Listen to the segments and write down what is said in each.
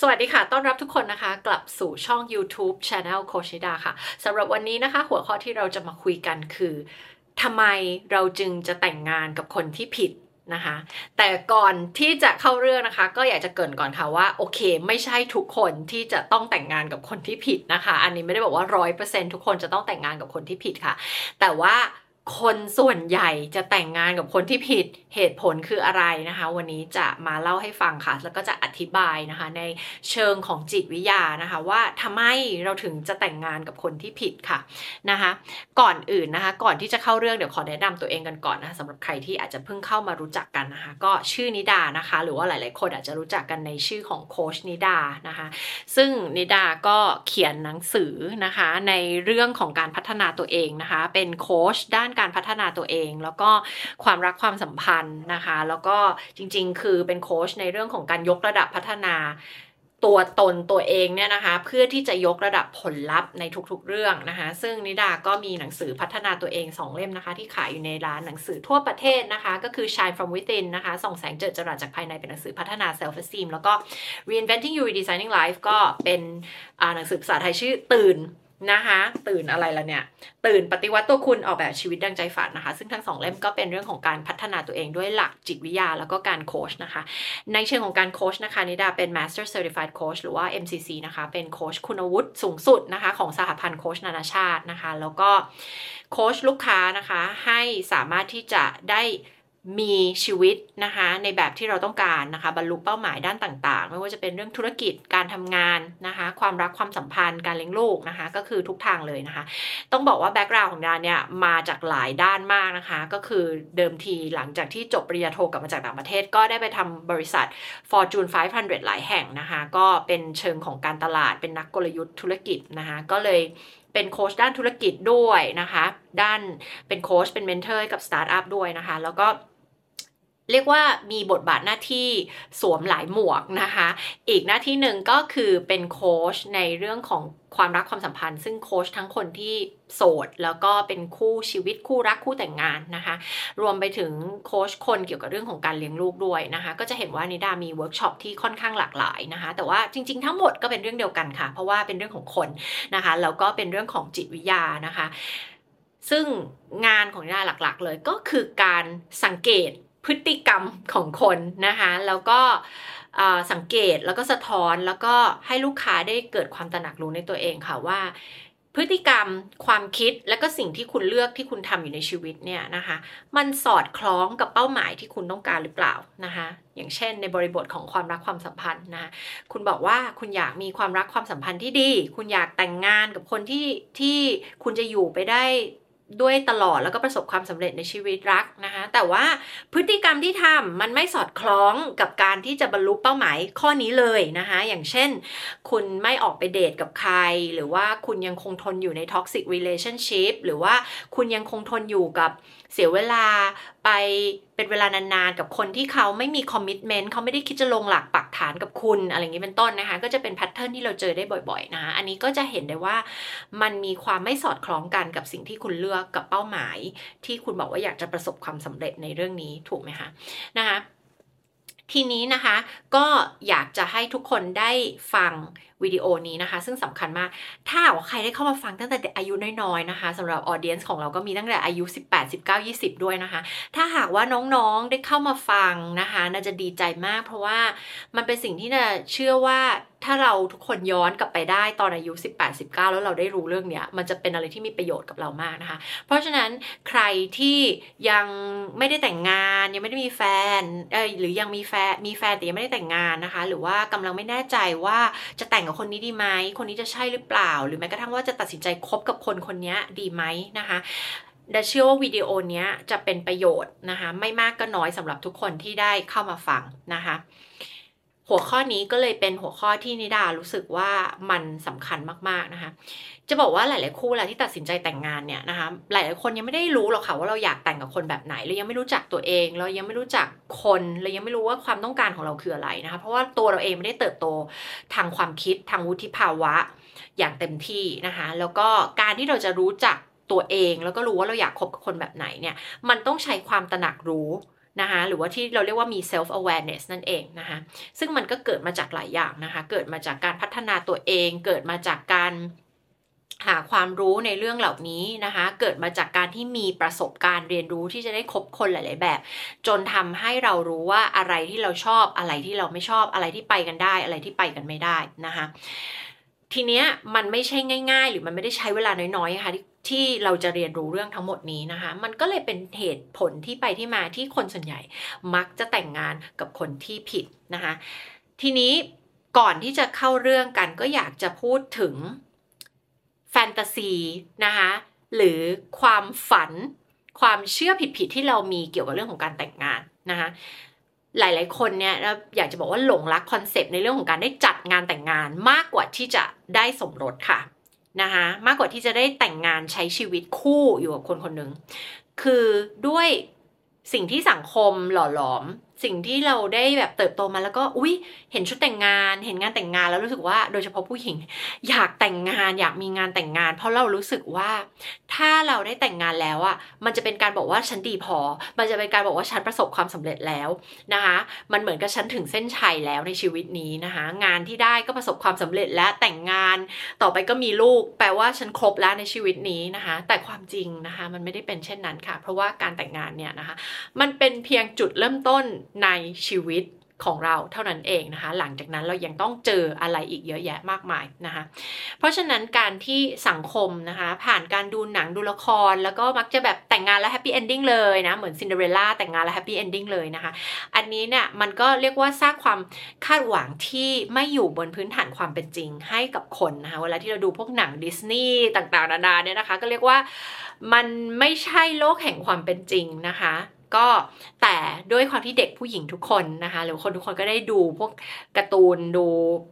สวัสดีค่ะ ต้อนรับทุกคนนะคะ กลับสู่ช่อง YouTube Channel โคชิดาค่ะสำหรับวันนี้นะคะ หัวข้อที่เราจะมาคุยกันคือทำไมเราจึงจะแต่งงานกับคนที่ผิดนะคะ แต่ก่อนที่จะเข้าเรื่องนะคะ ก็อยากจะเกริ่นก่อนค่ะว่าโอเค ไม่ใช่ทุกคนที่จะต้องแต่งงานกับคนที่ผิดนะคะ อันนี้ไม่ได้บอกว่าร้อยเปอร์เซ็นทุกคนจะต้องแต่งงานกับคนที่ผิดค่ะ แต่ว่า คนส่วนใหญ่จะแต่งงานกับคนที่ผิดเหตุผลคืออะไรนะคะ วันนี้จะมาเล่าให้ฟังค่ะ แล้วก็จะอธิบายนะคะ ในเชิงของจิตวิทยานะคะ ว่าทำไมเราถึงจะแต่งงานกับคนที่ผิดค่ะนะคะ ก่อนอื่นนะคะ ก่อนที่จะเข้าเรื่องเดี๋ยวขอแนะนำตัวเองกันก่อนนะคะสำหรับใครที่อาจจะเพิ่งเข้ามารู้จักกันนะคะ ก็ชื่อนิดานะคะ หรือว่าหลาย ๆ คนอาจจะรู้จักกันในชื่อของโคชนิดานะคะ ซึ่งนิดาก็เขียนหนังสือนะคะ ในเรื่องของการพัฒนาตัวเองนะคะ เป็นโค้ชด้านการพัฒนาตัวเอง แล้วก็ความรักความสัมพันธ์นะคะ แล้วก็จริง ๆ คือเป็นโค้ชในเรื่องของการยกระดับพัฒนาตัวตนตัวเองเนี่ยนะคะ เพื่อที่จะยกระดับผลลัพธ์ในทุกๆเรื่องนะคะ ซึ่งนิดาก็มีหนังสือพัฒนาตัวเอง 2 เล่มนะคะ ที่ขายอยู่ในร้านหนังสือทั่วประเทศนะคะ ก็คือ Shine from Within นะคะส่องแสงเจิดจรัสจากภายในเป็นหนังสือพัฒนา self esteem แล้วก็ Reinventing You Redesigning Life ก็เป็นหนังสือภาษาไทยชื่อตื่น นะคะ ตื่นอะไรละเนี่ย ตื่นปฏิวัติตัวคุณออกแบบชีวิตดังใจฝันนะคะ ซึ่งทั้งสองเล่มก็เป็นเรื่องของการพัฒนาตัวเองด้วยหลักจิตวิทยาแล้วก็การโค้ชนะคะ ในเชิงของการโค้ชนะคะนิดาเป็น Master Certified Coach หรือว่า MCC นะคะ เป็นโค้ชคุณวุฒิสูงสุดนะคะ ของสหพันธ์โค้ชนานาชาตินะคะ แล้วก็โค้ชลูกค้านะคะให้สามารถที่จะได้ มีชีวิตนะคะในแบบที่เราต้องการนะคะบรรลุเป้าหมายด้านต่างๆ ไม่ว่าจะเป็นเรื่องธุรกิจการทำงานนะคะความรักความสัมพันธ์การเลี้ยงลูกนะคะก็คือทุกทางเลยนะคะ ต้องบอกว่า background ของดาเนี่ยมาจากหลายด้านมากนะคะ ก็คือเดิมทีหลังจากที่จบปริญญาโทกลับมาจากต่างประเทศ ก็ได้ไปทำบริษัท Fortune 500 หลายแห่งนะคะก็เป็นเชิงของการตลาดเป็นนักกลยุทธ์ธุรกิจนะคะก็เลยเป็นโค้ชด้านธุรกิจด้วยนะคะ ดาเป็นโค้ชเป็น mentor กับสตาร์ทอัพด้วยนะคะ แล้วก็ เรียกว่ามีบทบาทหน้าที่สวมหลายหมวกนะคะ อีกหน้าที่หนึ่งก็คือเป็นโค้ชในเรื่องของความรักความสัมพันธ์ ซึ่งโค้ชทั้งคนที่โสด แล้วก็เป็นคู่ชีวิตคู่รักคู่แต่งงานนะคะ รวมไปถึงโค้ชคนเกี่ยวกับเรื่องของการเลี้ยงลูกด้วยนะคะ ก็จะเห็นว่านิดามีเวิร์กช็อปที่ค่อนข้างหลากหลายนะคะ แต่ว่าจริง ๆ ทั้งหมดก็เป็นเรื่องเดียวกันค่ะ เพราะว่าเป็นเรื่องของคนนะคะแล้วก็เป็นเรื่องของจิตวิทยานะคะ ซึ่งงานของนิดาหลักๆ เลยก็คือการสังเกต พฤติกรรมของคนนะคะ แล้วก็สังเกตแล้วก็สะท้อนแล้วก็ให้ลูกค้าได้เกิดความตระหนักรู้ในตัวเองค่ะว่า พฤติกรรมความคิดและก็สิ่งที่คุณเลือกที่คุณทำอยู่ในชีวิตเนี่ยนะคะ มันสอดคล้องกับเป้าหมายที่คุณต้องการหรือเปล่านะคะ อย่างเช่น ในบริบทของความรักความสัมพันธ์นะคุณบอกว่าคุณอยากมีความรักความสัมพันธ์ที่ดี คุณอยากแต่งงานกับคนที่ที่คุณจะอยู่ไปได้ ด้วยตลอดแล้วก็ประสบความสำเร็จในชีวิตรักนะคะแต่ว่าพฤติกรรมที่ทำมันไม่สอดคล้องกับการที่จะบรรลุเป้าหมายข้อนี้เลยนะคะอย่างเช่น คุณไม่ออกไปเดทกับใคร หรือว่าคุณยังคงทนอยู่ใน toxic relationship หรือว่าคุณยังคงทนอยู่กับ เสียเวลาไปเป็นเวลานานๆกับคนที่เขาไม่มี commitment เขาไม่ได้คิดจะลงหลักปักฐานกับคุณอะไรอย่างนี้เป็นต้นนะคะ ก็จะเป็น pattern ที่เราเจอได้บ่อยๆนะคะอันนี้ก็จะเห็นได้ว่ามันมีความไม่สอดคล้องกันกับสิ่งที่คุณเลือกกับเป้าหมาย ที่คุณบอกว่าอยากจะประสบความสำเร็จในเรื่องนี้ถูกไหมคะนะคะทีนี้นะคะก็อยากจะให้ทุกคนได้ฟัง วิดีโอนี้นะคะ ซึ่งสำคัญมาก ถ้าว่าใครได้เข้ามาฟังตั้งแต่อายุน้อยๆนะคะสำหรับออเดียนส์ของเราก็มีตั้งแต่อายุ 18 19 20 ด้วยนะคะ ถ้าหากว่าน้องๆได้เข้ามาฟังนะคะน่าจะดีใจมาก เพราะว่ามันเป็นสิ่งที่น่าเชื่อว่าถ้าเราทุกคนย้อนกลับไปได้ตอนอายุ 18 19 แล้วเราได้รู้เรื่องเนี้ย มันจะเป็นอะไรที่มีประโยชน์กับเรามากนะคะ เพราะฉะนั้นใครที่ยังไม่ได้แต่งงาน ยังไม่ได้มีแฟนเออหรือยังมีแฟนมีแฟนแต่ยังไม่ได้แต่งงานนะคะ หรือว่ากำลังไม่แน่ใจว่าจะแต่งกับคนนี้ดีไหมคนนี้จะใช่หรือเปล่า หรือแม้กระทั่งว่าจะตัดสินใจคบกับคนคนนี้ดีไหมนะคะดาเชื่อว่าวิดีโอนี้จะเป็นประโยชน์นะคะ ไม่มากก็น้อยสำหรับทุกคนที่ได้เข้ามาฟังนะคะ หัวข้อนี้ก็เลยเป็นหัวข้อที่นิดารู้สึกว่ามันสำคัญมากๆนะคะ จะบอกว่าหลาย ๆ คู่แหละที่ตัดสินใจแต่งงานเนี่ยนะคะ หลาย ๆ คนยังไม่ได้รู้หรอกค่ะว่าเราอยากแต่งกับคนแบบไหนเรายังไม่รู้จักตัวเอง เรายังไม่รู้จักคนเรายังไม่รู้ว่าความต้องการของเราคืออะไรนะคะ เพราะว่าตัวเราเองไม่ได้เติบโตทางความคิดทางวุฒิภาวะอย่างเต็มที่นะคะ แล้วก็การที่เราจะรู้จักตัวเอง แล้วก็รู้ว่าเราอยากคบกับคนแบบไหนเนี่ย มันต้องใช้ความตระหนักรู้ นะคะหรือว่าที่เราเรียกว่ามี self awareness นั่นเองนะคะซึ่งมันก็เกิดมาจากหลายอย่างนะคะเกิดมาจากการพัฒนาตัวเอง เกิดมาจากการหาความรู้ในเรื่องเหล่านี้นะคะ เกิดมาจากการที่มีประสบการณ์เรียนรู้ที่จะได้คบคนหลาย ๆ แบบ จนทำให้เรารู้ว่าอะไรที่เราชอบอะไรที่เราไม่ชอบอะไรที่ไปกันได้ อะไรที่ไปกันไม่ได้นะคะทีเนี้ยมันไม่ใช่ง่าย ๆ หรือมันไม่ได้ใช้เวลาน้อยๆค่ะที่ ที่เราจะเรียนรู้เรื่องทั้งหมดนี้นะคะ มันก็เลยเป็นเหตุผลที่ไปที่มาที่คนส่วนใหญ่ มักจะแต่งงานกับคนที่ผิดนะคะ ทีนี้ก่อนที่จะเข้าเรื่องกันก็อยากจะพูดถึงแฟนตาซีนะคะหรือความฝันความเชื่อผิดๆที่เรามีเกี่ยวกับเรื่องของการแต่งงานนะคะหลายๆ คนเนี่ยอยากจะบอกว่าหลงรักคอนเซปต์ในเรื่องของการได้จัดงานแต่งงานมากกว่าที่จะได้สมรสค่ะ นะคะมากกว่าที่จะได้แต่งงานใช้ชีวิตคู่อยู่กับคนคนหนึ่งคือด้วยสิ่งที่สังคมหล่อหลอม สิ่งที่เราได้แบบเติบโตมาแล้วก็อุ้ยเห็นชุดแต่งงาน เห็นงานแต่งงานแล้วรู้สึกว่าโดยเฉพาะผู้หญิง อยากแต่งงานอยากมีงานแต่งงาน เพราะเรารู้สึกว่า ถ้าเราได้แต่งงานแล้วอะมันจะเป็นการบอกว่าฉันดีพอ มันจะเป็นการบอกว่าฉันประสบความสำเร็จแล้วนะคะมันเหมือนกับฉันถึงเส้นชัยแล้วในชีวิตนี้นะคะงานที่ได้ก็ประสบความสำเร็จและแต่งงานต่อไปก็มีลูก แปลว่าฉันครบแล้วในชีวิตนี้นะคะ แต่ความจริงนะคะมันไม่ได้เป็นเช่นนั้นค่ะ เพราะว่าการแต่งงานเนี่ยนะคะ มันเป็นเพียงจุดเริ่มต้นในชีวิตของเราเท่านั้นเองนะคะ หลังจากนั้นเรายังต้องเจออะไรอีกเยอะแยะมากมายนะคะ เพราะฉะนั้นการที่สังคมนะคะ ผ่านการดูหนังดูละคร แล้วก็มักจะแบบแต่งงานแล้ว happy ending เลยนะ เหมือนซินเดอเรลล่าแต่งงานแล้ว happy ending เลยนะคะ อันนี้เนี่ยมันก็เรียกว่าสร้างความคาดหวังที่ไม่อยู่บนพื้นฐานความเป็นจริงให้กับคนนะคะเวลาที่เราดูพวกหนังดิสนีย์ต่างๆนานาเนี่ยนะคะ ก็เรียกว่ามันไม่ใช่โลกแห่งความเป็นจริงนะคะ ก็แต่ด้วยความที่เด็กผู้หญิงทุกคนนะคะหรือคนทุกคนก็ได้ดูพวกการ์ตูนดู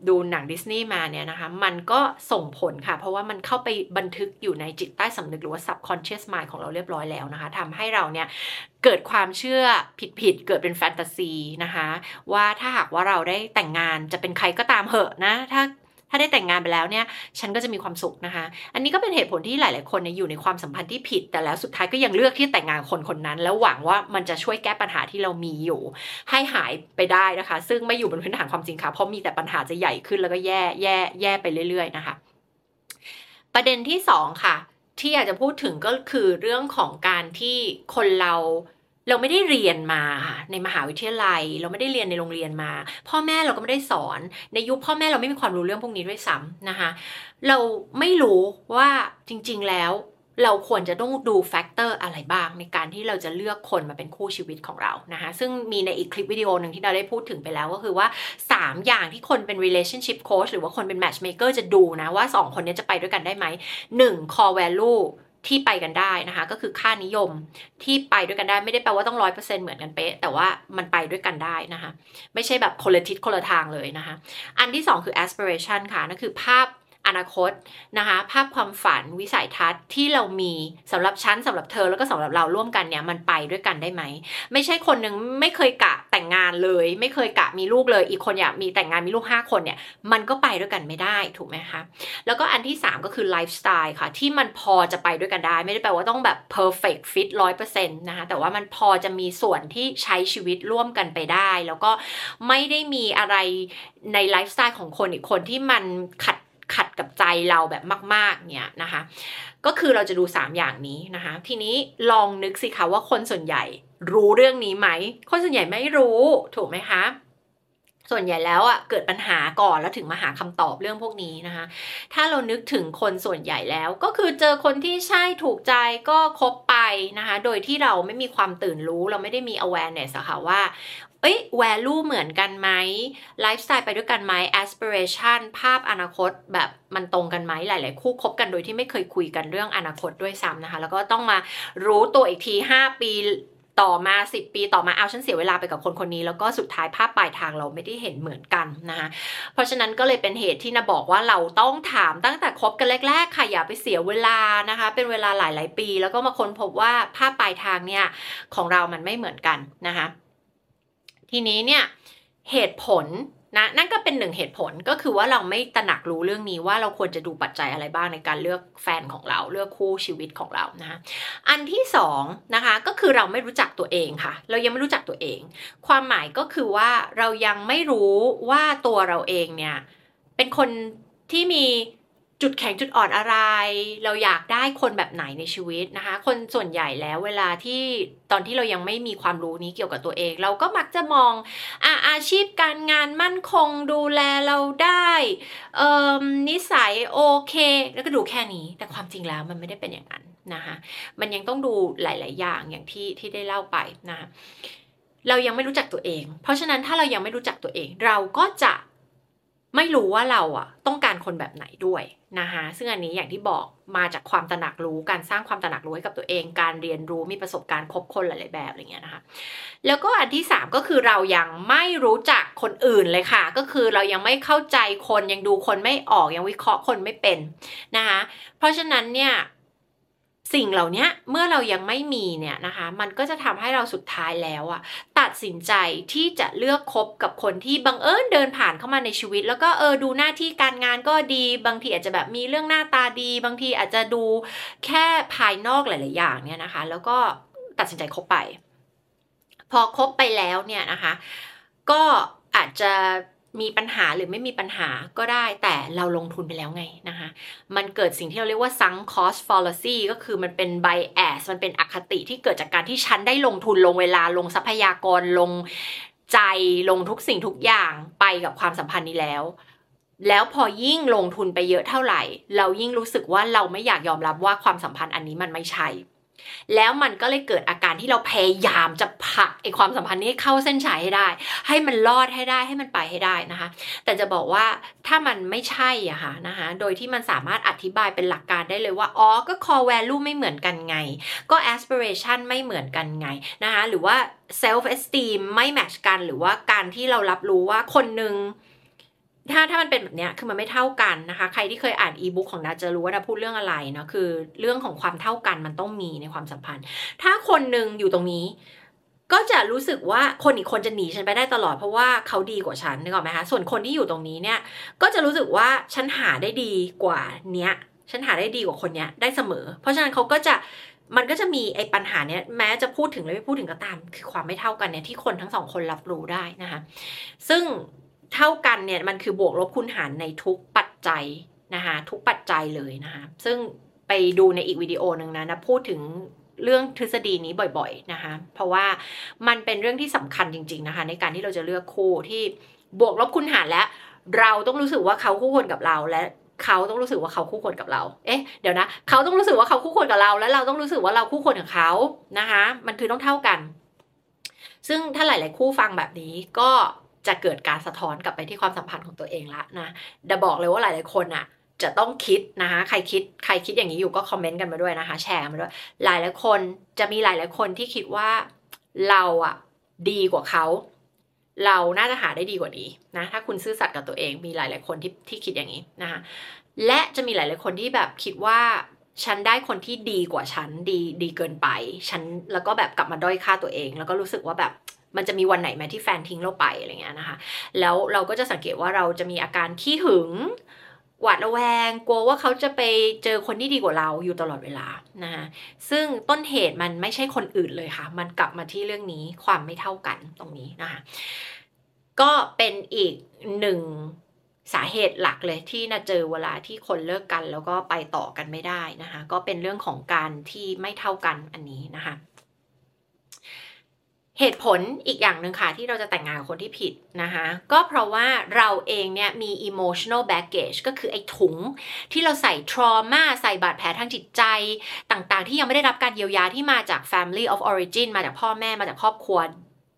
ดูหนังดิสนีย์มาเนี่ยนะคะมันก็ส่งผลค่ะ เพราะว่ามันเข้าไปบันทึกอยู่ในจิตใต้สำนึกหรือว่า subconscious mind ของเราเรียบร้อยแล้วนะคะทำให้เราเนี่ยเกิดความเชื่อผิดๆเกิดเป็นแฟนตาซีนะคะว่าถ้าหากว่าเราได้แต่งงานจะเป็นใครก็ตามเหอะนะถ้า ถ้าได้แต่งงานไปแล้วเนี่ย ฉันก็จะมีความสุขนะคะ อันนี้ก็เป็นเหตุผลที่หลาย ๆ คนเนี่ยอยู่ในความสัมพันธ์ที่ผิด แต่แล้วสุดท้ายก็ยังเลือกที่แต่งงานคนคนนั้น แล้วหวังว่ามันจะช่วยแก้ปัญหาที่เรามีอยู่ ให้หายไปได้นะคะ ซึ่งไม่อยู่บนพื้นฐานความจริงค่ะ เพราะมีแต่ปัญหาจะใหญ่ขึ้นแล้วก็แย่แย่แย่ไปเรื่อย ๆ นะคะ ประเด็นที่สองค่ะ ที่อยากจะพูดถึงก็คือเรื่องของการที่คนเรา เราไม่ได้เรียนมาในมหาวิทยาลัย เราไม่ได้เรียนในโรงเรียนมา พ่อแม่เราก็ไม่ได้สอน ในยุคพ่อแม่เราไม่มีความรู้เรื่องพวกนี้ด้วยซ้ำนะคะ เราไม่รู้ว่าจริง ๆแล้ว เราควรจะต้องดู factor อะไรบ้างในการที่เราจะเลือกคนมาเป็นคู่ชีวิตของเรานะคะซึ่งมีในอีกคลิปวิดีโอหนึ่งที่เราได้พูดถึงไปแล้วก็คือว่า 3 อย่างที่คนเป็น relationship coach หรือว่าคนเป็น matchmaker จะดูนะว่า 2 คนนี้จะไปด้วยกันได้ไหม 1 core value ที่ไปกันได้นะคะ ก็คือค่านิยมที่ไปด้วยกันได้ไม่ได้แปลว่าต้องร้อยเปอร์เซ็นต์เหมือนกันเป๊ะ แต่ว่ามันไปด้วยกันได้นะคะ ไม่ใช่แบบคนละทิศคนละทางเลยนะคะ อันที่ 2 คือ aspiration ค่ะนั่นคือภาพ อนาคตนะคะ ภาพความฝันวิสัยทัศน์ที่เรามีสำหรับฉันสำหรับเธอแล้วก็สำหรับเราร่วมกันเนี่ยมันไปด้วยกันได้ไหม ไม่ใช่คนหนึ่งไม่เคยกะแต่งงานเลย ไม่เคยกะมีลูกเลย อีกคนอยากมีแต่งงานมีลูก 5 คนเนี่ยมันก็ไปด้วยกันไม่ได้ถูกไหมคะแล้วก็อันที่ 3 ก็คือไลฟ์สไตล์ค่ะที่มันพอจะไปด้วยกันได้ ไม่ได้แปลว่าต้องแบบ perfect fit ร้อยเปอร์เซ็นต์นะคะแต่ว่ามันพอจะมีส่วนที่ใช้ชีวิตร่วมกันไปได้ แล้วก็ไม่ได้มีอะไรในไลฟ์สไตล์ของคนอีกคนที่มันขัด กับใจเราแบบมาก ๆ เนี่ยนะคะ ก็คือเราจะดู 3 อย่างนี้นะคะ ทีนี้ลองนึกสิคะว่าคนส่วนใหญ่รู้เรื่องนี้ไหม คนส่วนใหญ่ไม่รู้ถูกไหมคะส่วนใหญ่แล้วอะเกิดปัญหาก่อนแล้วถึงมาหาคำตอบเรื่องพวกนี้นะคะ ถ้าเรานึกถึงคนส่วนใหญ่แล้ว ก็คือเจอคนที่ใช่ถูกใจก็คบไปนะคะ โดยที่เราไม่มีความตื่นรู้เราไม่ได้มี awareness อะค่ะว่า เอ้ย value เหมือนกันไหมไลฟ์สไตล์ไปด้วยกันไหม aspiration ภาพอนาคตแบบมันตรงกันไหมหลาย ๆ คู่คบกันโดยที่ไม่เคยคุยกันเรื่องอนาคตด้วยซ้ำนะคะ แล้วก็ต้องมารู้ตัวอีกที 5 ปีต่อมา 10 ปีต่อมาเอาฉันเสียเวลาไปกับคนคนนี้ แล้วก็สุดท้ายภาพปลายทางเราไม่ได้เห็นเหมือนกันนะคะเพราะฉะนั้นก็เลยเป็นเหตุที่นะบอกว่าเราต้องถามตั้งแต่คบกันแรก ๆ ค่ะอย่าไปเสียเวลานะคะ เป็นเวลาหลาย ๆ ปี แล้วก็มาค้นพบว่าภาพปลายทางเนี่ยของเรามันไม่เหมือนกันนะคะ ทีนี้เนี่ยเหตุผลนะนั่นก็เป็นหนึ่งเหตุผลก็คือว่าเราไม่ตระหนักรู้เรื่องนี้ว่าเราควรจะดูปัจจัยอะไรบ้างในการเลือกแฟนของเราเลือกคู่ชีวิตของเรานะอันที่สองนะคะก็คือเราไม่รู้จักตัวเองค่ะ เรายังไม่รู้จักตัวเอง ความหมายก็คือว่าเรายังไม่รู้ว่าตัวเราเองเนี่ยเป็นคนที่มี จุดแข็งจุดอ่อนอะไร เราอยากได้คนแบบไหนในชีวิตนะคะ คนส่วนใหญ่แล้วเวลาที่ตอนที่เรายังไม่มีความรู้นี้เกี่ยวกับตัวเอง เราก็มักจะมองอาอาชีพการงานมั่นคงดูแลเราได้นิสัยโอเค แล้วก็ดูแค่นี้ แต่ความจริงแล้วมันไม่ได้เป็นอย่างนั้นนะคะมันยังต้องดูหลาย ๆ อย่างอย่างที่ที่ได้เล่าไปนะคะเรายังไม่รู้จักตัวเอง เพราะฉะนั้นถ้าเรายังไม่รู้จักตัวเอง เราก็จะ ไม่รู้ว่าเราอะต้องการคนแบบไหนด้วยนะคะซึ่งอันนี้อย่างที่บอกมาจากความตระหนักรู้การสร้างความตระหนักรู้ให้กับตัวเอง การเรียนรู้มีประสบการณ์คบคนหลาย ๆ แบบอะไรเงี้ยนะคะแล้วก็อันที่ 3 ก็คือเรายังไม่รู้จักคนอื่นเลยค่ะ ก็คือเรายังไม่เข้าใจคนยังดูคนไม่ออกยังวิเคราะห์คนไม่เป็นนะคะเพราะฉะนั้นเนี่ย สิ่งเหล่านี้เมื่อเรายังไม่มีเนี่ยนะคะมันก็จะทำให้เราสุดท้ายแล้วอะตัดสินใจที่จะเลือกคบกับคนที่บังเอิญเดินผ่านเข้ามาในชีวิต แล้วก็เออดูหน้าที่การงานก็ดี บางทีอาจจะแบบมีเรื่องหน้าตาดี บางทีอาจจะดูแค่ภายนอกหลาย ๆ อย่างเนี่ยนะคะ แล้วก็ตัดสินใจคบไป พอคบไปแล้วเนี่ยนะคะ ก็อาจจะ มีปัญหาหรือไม่มีปัญหาก็ได้แต่เราลงทุนไปแล้วไงนะคะ มันเกิดสิ่งที่เราเรียกว่า sunk cost fallacy ก็คือมันเป็น bias มันเป็นอคติที่เกิดจากการที่ฉันได้ลงทุนลงเวลาลงทรัพยากรลงใจลงทุกสิ่งทุกอย่างไปกับความสัมพันธ์นี้แล้ว แล้วพอยิ่งลงทุนไปเยอะเท่าไหร่ เรายิ่งรู้สึกว่าเราไม่อยากยอมรับว่าความสัมพันธ์อันนี้มันไม่ใช่ แล้วมันก็เลยเกิดอาการที่เราพยายามจะผลักไอความสัมพันธ์นี้เข้าเส้นชัยให้ได้ ให้มันรอดให้ได้ให้มันไปให้ได้นะคะ แต่จะบอกว่าถ้ามันไม่ใช่อะค่ะนะคะโดยที่มันสามารถอธิบายเป็นหลักการได้เลยว่าอ๋อก็ core value ไม่เหมือนกันไง ก็ aspiration ไม่เหมือนกันไงนะคะหรือว่า self esteem ไม่แมทช์กันหรือว่าการที่เรารับรู้ว่าคนหนึ่ง ถ้าถ้ามันเป็นแบบเนี้ยคือมันไม่เท่ากันนะคะ ใครที่เคยอ่านอีบุ๊กของนาจะรู้ว่านาพูดเรื่องอะไรเนาะคือเรื่องของความเท่ากันมันต้องมีในความสัมพันธ์ ถ้าคนหนึ่งอยู่ตรงนี้ ก็จะรู้สึกว่าคนอีกคนจะหนีฉันไปได้ตลอดเพราะว่าเขาดีกว่าฉันนึกออกไหมคะส่วนคนที่อยู่ตรงนี้เนี่ย ก็จะรู้สึกว่าฉันหาได้ดีกว่าเนี้ยฉันหาได้ดีกว่าคนเนี้ยได้เสมอ เพราะฉะนั้นเขาก็จะมันก็จะมีไอ้ปัญหาเนี้ยแม้จะพูดถึงหรือไม่พูดถึงก็ตาม คือความไม่เท่ากันเนี่ยที่คนทั้งสองคนรับรู้ได้นะคะ ซึ่ง เท่ากันเนี่ยมันคือบวกลบคูณหารในทุกปัจจัยนะคะทุกปัจจัยเลยนะคะซึ่งไปดูในอีกวิดีโอหนึ่งนะนะพูดถึงเรื่องทฤษฎีนี้บ่อยๆนะคะเพราะว่ามันเป็นเรื่องที่สำคัญจริง ๆนะคะ ในการที่เราจะเลือกคู่ที่บวกลบคูณหารและเราต้องรู้สึกว่าเขาคู่ควรกับเราและเขาต้องรู้สึกว่าเขาคู่ควรกับเรา เอ๊ะ เดี๋ยวนะ เขาต้องรู้สึกว่าเขาคู่ควรกับเรา แล้วเราต้องรู้สึกว่าเราคู่ควรกับเขานะคะ มันคือต้องเท่ากัน ซึ่งถ้าหลาย ๆ คู่ฟังแบบนี้ก็ จะเกิดการสะท้อนกลับไปที่ความสัมพันธ์ของตัวเองละนะเดาบอกเลยว่าหลายๆคนอะ่ะจะต้องคิดนะคะใครคิดใครคิดอย่างนี้อยู่ก็คอมเมนต์กันมาด้วยนะคะ แชร์มาด้วยหลายหลายคนจะมีหลายหลายคนที่คิดว่าเราอะดีกว่าเขา เราน่าจะหาได้ดีกว่านี้นะถ้าคุณซื่อสัตย์กับตัวเองมีหลายหลายคนที่ที่คิดอย่างนี้นะคะและจะมีหลายหลายคนที่แบบคิดว่าฉันได้คนที่ดีกว่าฉันดีดีเกินไป ฉันแล้วก็แบบกลับมาด้อยค่าตัวเอง แล้วก็รู้สึกว่าแบบ มันจะมีวันไหนไหมที่แฟนทิ้งเราไปอะไรเงี้ยนะคะ แล้วเราก็จะสังเกตว่าเราจะมีอาการขี้หึงหวาดระแวงกลัวว่าเขาจะไปเจอคนที่ดีกว่าเราอยู่ตลอดเวลานะคะซึ่งต้นเหตุมันไม่ใช่คนอื่นเลยค่ะ มันกลับมาที่เรื่องนี้ความไม่เท่ากันตรงนี้นะคะ ก็เป็นอีกหนึ่งสาเหตุหลักเลยที่น่าเจอเวลาที่คนเลิกกันแล้วก็ไปต่อกันไม่ได้นะคะ ก็เป็นเรื่องของการที่ไม่เท่ากันอันนี้นะคะ เหตุผลอีกอย่างหนึ่งค่ะ ที่เราจะแต่งงานกับคนที่ผิดนะคะ ก็เพราะว่าเราเองเนี่ยมี emotional baggage ก็คือไอ้ถุง ที่เราใส่ trauma ใส่บาดแผลทางจิตใจต่างๆ ที่ยังไม่ได้รับการเยียวยาที่มาจาก family of origin มาจากพ่อแม่มาจากครอบครัว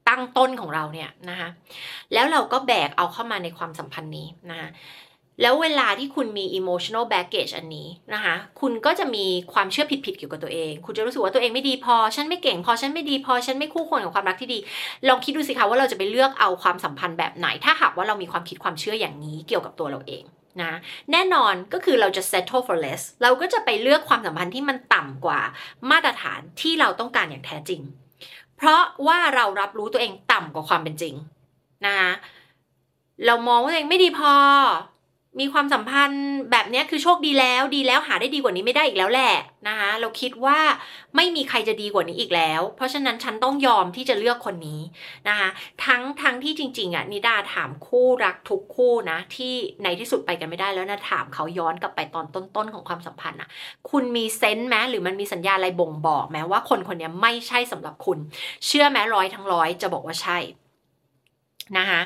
ตั้งต้นของเราเนี่ยนะคะแล้วเราก็แบกเอาเข้ามาในความสัมพันธ์นี้นะคะ แล้วเวลาที่คุณมี emotional baggage อันนี้นะคะ คุณก็จะมีความเชื่อผิดๆเกี่ยวกับตัวเอง คุณจะรู้สึกว่าตัวเองไม่ดีพอ ฉันไม่เก่งพอ ฉันไม่ดีพอ ฉันไม่คู่ควรกับความรักที่ดี ลองคิดดูสิคะว่าเราจะไปเลือกเอาความสัมพันธ์แบบไหน ถ้าหากว่าเรามีความคิดความเชื่ออย่างนี้เกี่ยวกับตัวเราเองนะ แน่นอนก็คือเราจะ settle for less เราก็จะไปเลือกความสัมพันธ์ที่มันต่ำกว่ามาตรฐานที่เราต้องการอย่างแท้จริง เพราะว่าเรารับรู้ตัวเองต่ำกว่าความเป็นจริงนะคะเรามองว่าตัวเองไม่ดีพอ มีความสัมพันธ์แบบนี้คือโชคดีแล้วดีแล้วหาได้ดีกว่านี้ไม่ได้อีกแล้วแหละนะคะเราคิดว่าไม่มีใครจะดีกว่านี้อีกแล้ว เพราะฉะนั้นฉันต้องยอมที่จะเลือกคนนี้นะคะทั้งทั้งที่จริง ๆอะนิดาถามคู่รักทุกคู่นะที่ในที่สุดไปกันไม่ได้แล้วนะถามเขาย้อนกลับไปตอนต้นๆของความสัมพันธ์อะคุณมีเซนส์ไหมหรือมันมีสัญญาอะไรบ่งบอกไหมว่าคนคนนี้ไม่ใช่สำหรับคุณ เชื่อไหมร้อยทั้งร้อยจะบอกว่าใช่นะคะ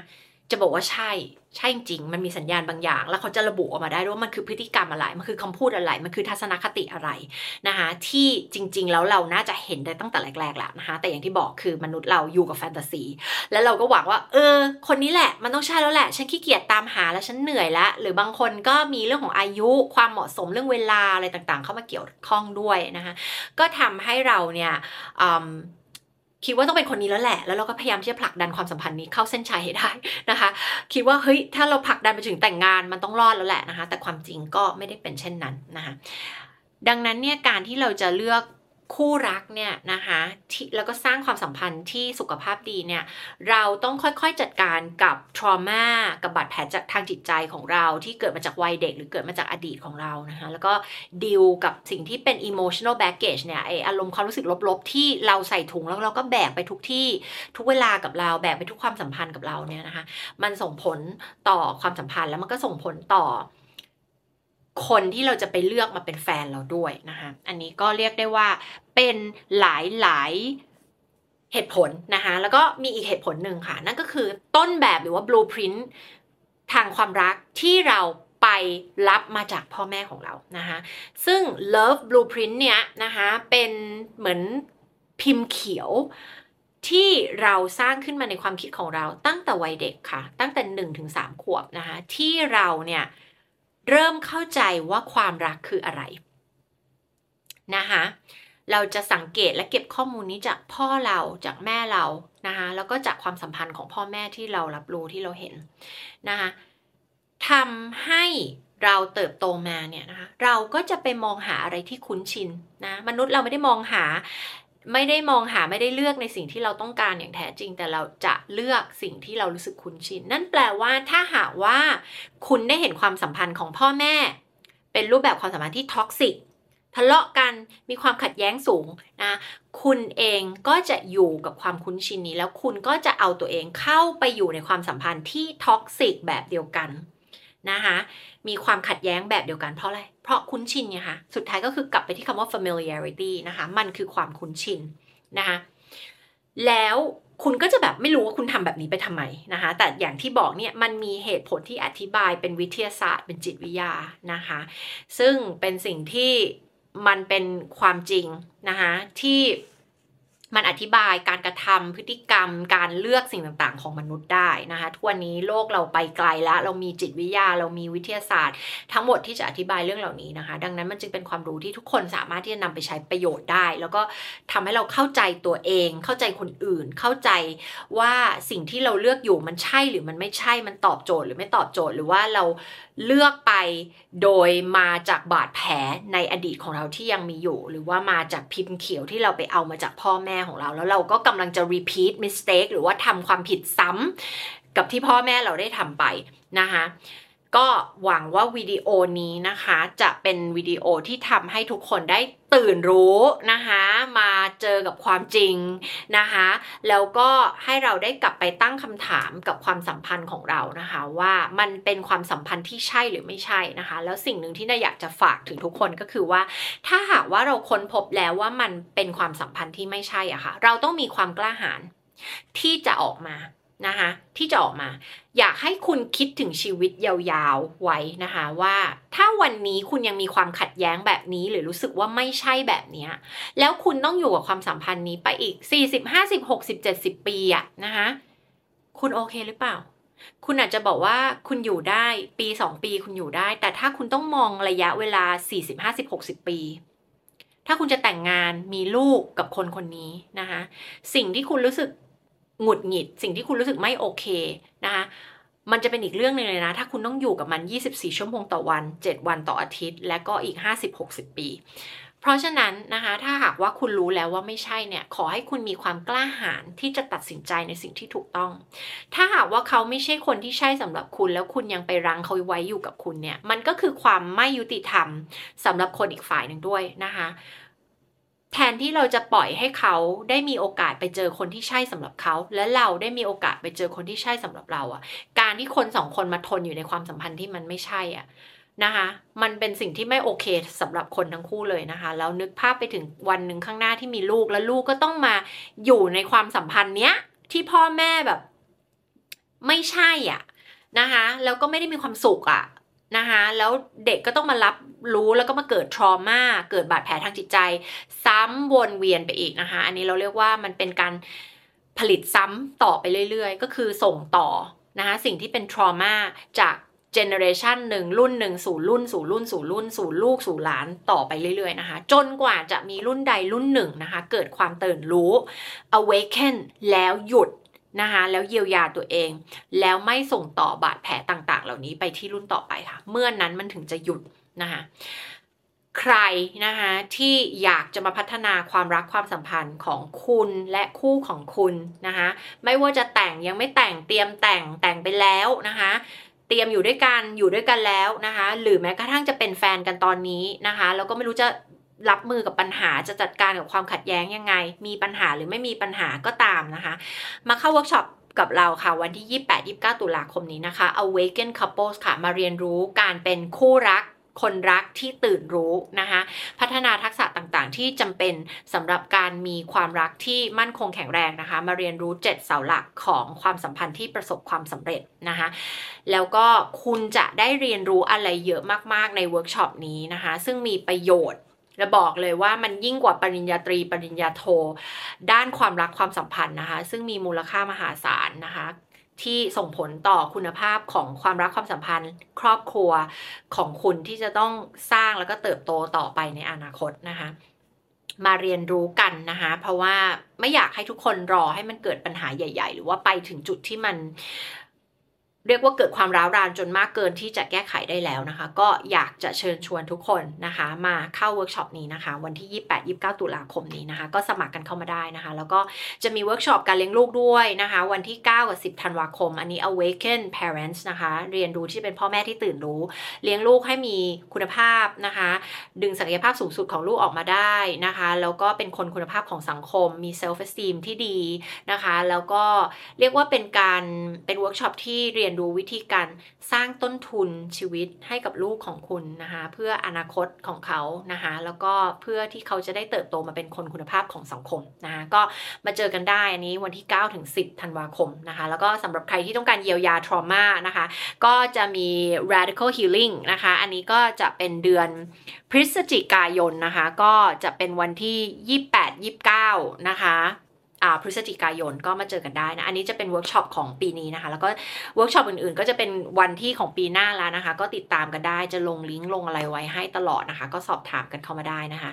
จะบอกว่าใช่ ใช่จริงมันมีสัญญาณบางอย่าง แล้วเขาจะระบุออกมาได้ว่ามันคือพฤติกรรมอะไร มันคือคำพูดอะไร มันคือทัศนคติอะไรนะคะที่จริง ๆ แล้วเราน่าจะเห็นได้ตั้งแต่แรกๆแล้วนะคะแต่อย่างที่บอกคือมนุษย์เราอยู่กับแฟนตาซี แล้วเราก็หวังว่า เออ คนนี้แหละ มันต้องใช่แล้วแหละ ฉันขี้เกียจตามหาแล้วฉันเหนื่อยล้วหรือบางคนก็มีเรื่องของอายุความเหมาะสมเรื่องเวลาอะไรต่างๆ เข้ามาเกี่ยวข้องด้วยนะคะก็ทำให้เราเนี่ย คิดว่าต้องเป็นคนนี้แล้วแหละ แล้วเราก็พยายามที่จะผลักดันความสัมพันธ์นี้เข้าเส้นชัยให้ได้นะคะ คิดว่าเฮ้ยถ้าเราผลักดันไปถึงแต่งงานมันต้องรอดแล้วแหละนะคะ แต่ความจริงก็ไม่ได้เป็นเช่นนั้นนะคะ ดังนั้นเนี่ยการที่เราจะเลือก คู่รักเนี่ยนะคะที่แล้วก็สร้างความสัมพันธ์ที่สุขภาพดีเนี่ยเราต้องค่อยๆจัดการกับทรมากับบาดแผลจากทางจิตใจของเราที่เกิดมาจากวัยเด็ก หรือเกิดมาจากอดีตของเรานะคะแล้วก็ดิวกับสิ่งที่เป็น emotional baggage เนี่ยไออารมณ์ความรู้สึกลบๆ ที่เราใส่ถุงแล้วเราก็แบกไปทุกที่ทุกเวลากับเราแบกไปทุกความสัมพันธ์กับเราเนี่ยนะคะมันส่งผลต่อความสัมพันธ์แล้วมันก็ส่งผลต่อ คนที่เราจะไปเลือกมาเป็นแฟนเราด้วยนะคะ อันนี้ก็เรียกได้ว่าเป็นหลายหลายเหตุผลนะคะ แล้วก็มีอีกเหตุผลหนึ่งค่ะ นั่นก็คือต้นแบบหรือว่า blueprint ทางความรักที่เราไปรับมาจากพ่อแม่ของเรานะคะซึ่ง love blueprint เนี้ยนะคะเป็นเหมือนพิมพ์เขียวที่เราสร้างขึ้นมาในความคิดของเราตั้งแต่วัยเด็กค่ะ ตั้งแต่หนึ่งถึงสามขวบนะคะที่เราเนี่ย เริ่มเข้าใจว่าความรักคืออะไรนะคะเราจะสังเกตและเก็บข้อมูลนี้จากพ่อเราจากแม่เรานะคะแล้วก็จากความสัมพันธ์ของพ่อแม่ที่เรารับรู้ที่เราเห็นนะคะทำให้เราเติบโตมาเนี่ยนะคะเราก็จะไปมองหาอะไรที่คุ้นชินนะมนุษย์เราไม่ได้มองหา ไม่ได้มองหาไม่ได้เลือกในสิ่งที่เราต้องการอย่างแท้จริง แต่เราจะเลือกสิ่งที่เรารู้สึกคุ้นชินนั่นแปลว่าถ้าหากว่า คุณได้เห็นความสัมพันธ์ของพ่อแม่ เป็นรูปแบบความสัมพันธ์ที่ toxic ทะเลาะกันมีความขัดแย้งสูงนะคุณเองก็จะอยู่กับความคุ้นชินนี้ แล้วคุณก็จะเอาตัวเองเข้าไปอยู่ในความสัมพันธ์ที่ toxic แบบเดียวกัน นะคะมีความขัดแย้งแบบเดียวกันเพราะอะไร เพราะคุ้นชินไงคะสุดท้ายก็คือกลับไปที่คำว่า familiarity นะคะมันคือความคุ้นชินนะคะแล้วคุณก็จะแบบไม่รู้ว่าคุณทำแบบนี้ไปทำไมนะคะ แต่อย่างที่บอกเนี่ยมันมีเหตุผลที่อธิบายเป็นวิทยาศาสตร์เป็นจิตวิทยานะคะ ซึ่งเป็นสิ่งที่มันเป็นความจริงนะคะที่ มันอธิบายการกระทำพฤติกรรม การเลือกสิ่งต่างๆ ของมนุษย์ได้นะคะทุกวันนี้โลกเราไปไกลแล้ว เรามีจิตวิทยา เรามีวิทยาศาสตร์ ทั้งหมดที่จะอธิบายเรื่องเหล่านี้นะคะ ดังนั้นมันจึงเป็นความรู้ที่ทุกคนสามารถที่จะนำไปใช้ประโยชน์ได้ แล้วก็ทำให้เราเข้าใจตัวเอง เข้าใจคนอื่น เข้าใจว่าสิ่งที่เราเลือกอยู่มันใช่หรือมันไม่ใช่ มันตอบโจทย์หรือไม่ตอบโจทย์ หรือว่าเราเลือกไปโดยมาจากบาดแผลในอดีตของเราที่ยังมีอยู่ หรือว่ามาจากพิมพ์เขียวที่เราไปเอามาจากพ่อแม่ของเรา แล้วเราก็กำลังจะ repeat mistake หรือว่าทำความผิดซ้ำกับที่พ่อแม่เราได้ทำไปนะคะ ก็หวังว่าวิดีโอนี้นะคะ จะเป็นวิดีโอที่ทำให้ทุกคนได้ตื่นรู้นะคะ มาเจอกับความจริงนะคะ แล้วก็ให้เราได้กลับไปตั้งคำถามกับความสัมพันธ์ของเรานะคะ ว่ามันเป็นความสัมพันธ์ที่ใช่หรือไม่ใช่นะคะ แล้วสิ่งหนึ่งที่นายอยากจะฝากถึงทุกคนก็คือว่า ถ้าหากว่าเราค้นพบแล้วว่ามันเป็นความสัมพันธ์ที่ไม่ใช่อะคะ่ะ เราต้องมีความกล้าหาญที่จะออกมา นะคะที่จะออกมา อยากให้คุณคิดถึงชีวิตยาวๆไว้นะคะว่าถ้าวันนี้คุณยังมีความขัดแย้งแบบนี้ หรือรู้สึกว่าไม่ใช่แบบนี้แล้วคุณต้องอยู่กับความสัมพันธ์นี้ไปอีก 40 50 60 70 ปีอะนะคะคุณโอเคหรือเปล่า คุณอาจจะบอกว่าคุณอยู่ได้ปี 2 ปีคุณอยู่ได้ แต่ถ้าคุณต้องมองระยะเวลา 40 50 60 ปีถ้าคุณจะแต่งงานมีลูกกับคนคนนี้นะคะสิ่งที่คุณรู้สึก หงุดหงิด สิ่งที่คุณรู้สึกไม่โอเคนะคะมันจะเป็นอีกเรื่องหนึ่งเลยนะ ถ้าคุณต้องอยู่กับมัน 24 ชั่วโมงต่อวัน 7 วันต่ออาทิตย์ และก็อีก 50-60 ปี เพราะฉะนั้นนะคะ ถ้าหากว่าคุณรู้แล้วว่าไม่ใช่เนี่ย ขอให้คุณมีความกล้าหาญที่จะตัดสินใจในสิ่งที่ถูกต้อง ถ้าหากว่าเขาไม่ใช่คนที่ใช่สำหรับคุณ แล้วคุณยังไปรังเขาไว้อยู่กับคุณเนี่ย มันก็คือความไม่ยุติธรรมสำหรับคนอีกฝ่ายหนึ่งด้วยนะคะ แทนที่เราจะปล่อยให้เขาได้มีโอกาสไปเจอคนที่ใช่สำหรับเขา และเราได้มีโอกาสไปเจอคนที่ใช่สำหรับเราอะ่ะ การที่คนสองคนมาทนอยู่ในความสัมพันธ์ที่มันไม่ใช่อะ่ะนะคะ มันเป็นสิ่งที่ไม่โอเคสำหรับคนทั้งคู่เลยนะคะ แล้วนึกภาพไปถึงวันหนึ่งข้างหน้าที่มีลูกแล้วลูกก็ต้องมาอยู่ในความสัมพันธ์เนี้ยที่พ่อแม่แบบ ไม่ใช่อะนะคะ แล้วก็ไม่ได้มีความสุขอะ นะคะแล้วเด็กก็ต้องมารับรู้แล้วก็มาเกิด trauma เกิดบาดแผลทางจิตใจ ซ้ำวนเวียนไปอีกนะคะ อันนี้เราเรียกว่ามันเป็นการผลิตซ้ำต่อไปเรื่อยๆ ก็คือส่งต่อนะคะสิ่งที่เป็น trauma จากเจเนอเรชันหนึ่งรุ่นหนึ่งสู่รุ่นสู่รุ่นสู่รุ่นสู่ลูกสู่หลานต่อไปเรื่อยๆนะคะ จนกว่าจะมีรุ่นใดรุ่นหนึ่งนะคะ เกิดความตื่นรู้ awaken แล้วหยุด นะคะแล้วเยียวยาตัวเอง แล้วไม่ส่งต่อบาดแผลต่างๆ เหล่านี้ไปที่รุ่นต่อไปค่ะ เมื่อนนั้นมันถึงจะหยุดนะคะใครนะคะที่อยากจะมาพัฒนาความรักความสัมพันธ์ของคุณและคู่ของคุณนะคะไม่ว่าจะแต่งยังไม่แต่งเตรียมแต่งแต่งไปแล้วนะคะเตรียมอยู่ด้วยกันอยู่ด้วยกันแล้วนะคะหรือแม้กระทั่งจะเป็นแฟนกันตอนนี้นะคะแล้วก็ไม่รู้จะ รับมือกับปัญหาจะจัดการกับความขัดแย้งยังไง มีปัญหาหรือไม่มีปัญหาก็ตามนะคะ มาเข้าเวิร์กช็อปกับเราค่ะวันที่ 28-29 ตุลาคมนี้นะคะ Awaken Couples ค่ะ มาเรียนรู้การเป็นคู่รักคนรักที่ตื่นรู้นะคะ พัฒนาทักษะต่างๆ ที่จำเป็นสำหรับการมีความรักที่มั่นคงแข็งแรงนะคะ มาเรียนรู้ 7 เสาหลักของความสัมพันธ์ที่ประสบความสำเร็จนะคะ แล้วก็คุณจะได้เรียนรู้อะไรเยอะมากๆในเวิร์กช็อปนี้นะคะ ซึ่งมีประโยชน์ และบอกเลยว่ามันยิ่งกว่าปริญญาตรีปริญญาโท ด้านความรักความสัมพันธ์นะคะ ซึ่งมีมูลค่ามหาศาลนะคะที่ส่งผลต่อคุณภาพของความรักความสัมพันธ์ ครอบครัวของคุณที่จะต้องสร้างแล้วก็เติบโตต่อไปในอนาคตนะคะ มาเรียนรู้กันนะคะ เพราะว่าไม่อยากให้ทุกคนรอให้มันเกิดปัญหาใหญ่ ๆ หรือว่าไปถึงจุดที่มัน เรียกว่าเกิดความร้าวรานจนมากเกินที่จะแก้ไขได้แล้วนะคะ ก็อยากจะเชิญชวนทุกคนนะคะ มาเข้าเวิร์กช็อปนี้นะคะ วันที่ 28-29 ตุลาคมนี้นะคะ ก็สมัครกันเข้ามาได้นะคะ แล้วก็จะมีเวิร์กช็อปการเลี้ยงลูกด้วยนะคะ วันที่ 9 กับ 10 ธันวาคม อันนี้ awaken parents นะคะ เรียนรู้ที่เป็นพ่อแม่ที่ตื่นรู้ เลี้ยงลูกให้มีคุณภาพนะคะ ดึงศักยภาพสูงสุดของลูกออกมาได้นะคะ แล้วก็เป็นคนคุณภาพของสังคม มี self esteem ที่ดีนะคะ แล้วก็เรียกว่าเป็นการเป็นเวิร์กช็อปที่เรียนรู้วิธีการสร้างต้นทุนชีวิตให้กับลูกของคุณนะคะเพื่ออนาคตของเขานะคะแล้วก็เพื่อที่เขาจะได้เติบโตมาเป็นคนคุณภาพของสังคมนะคะก็มาเจอกันได้อันนี้วันที่9ถึง10ธันวาคมนะคะแล้วก็สำหรับใครที่ต้องการเยียวยา trauma นะคะก็จะมี radical healing นะคะอันนี้ก็จะเป็นเดือนพฤศจิกายนนะคะก็จะเป็นวันที่ 28-29 นะคะ พฤศจิกายนก็มาเจอกันได้นะ อันนี้จะเป็นเวิร์กช็อปของปีนี้นะคะ แล้วก็เวิร์กช็อปอื่นๆ ก็จะเป็นวันที่ของปีหน้าแล้วนะคะ ก็ติดตามกันได้จะลงลิงก์ลงอะไรไว้ให้ตลอดนะคะ ก็สอบถามกันเข้ามาได้นะคะ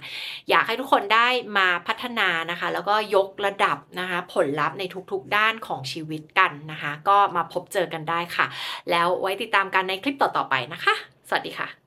อยากให้ทุกคนได้มาพัฒนานะคะ แล้วก็ยกระดับนะคะ ผลลัพธ์ในทุกๆ ด้านของชีวิตกันนะคะ ก็มาพบเจอกันได้ค่ะ แล้วไว้ติดตามกันในคลิปต่อๆไปนะคะ สวัสดีค่ะ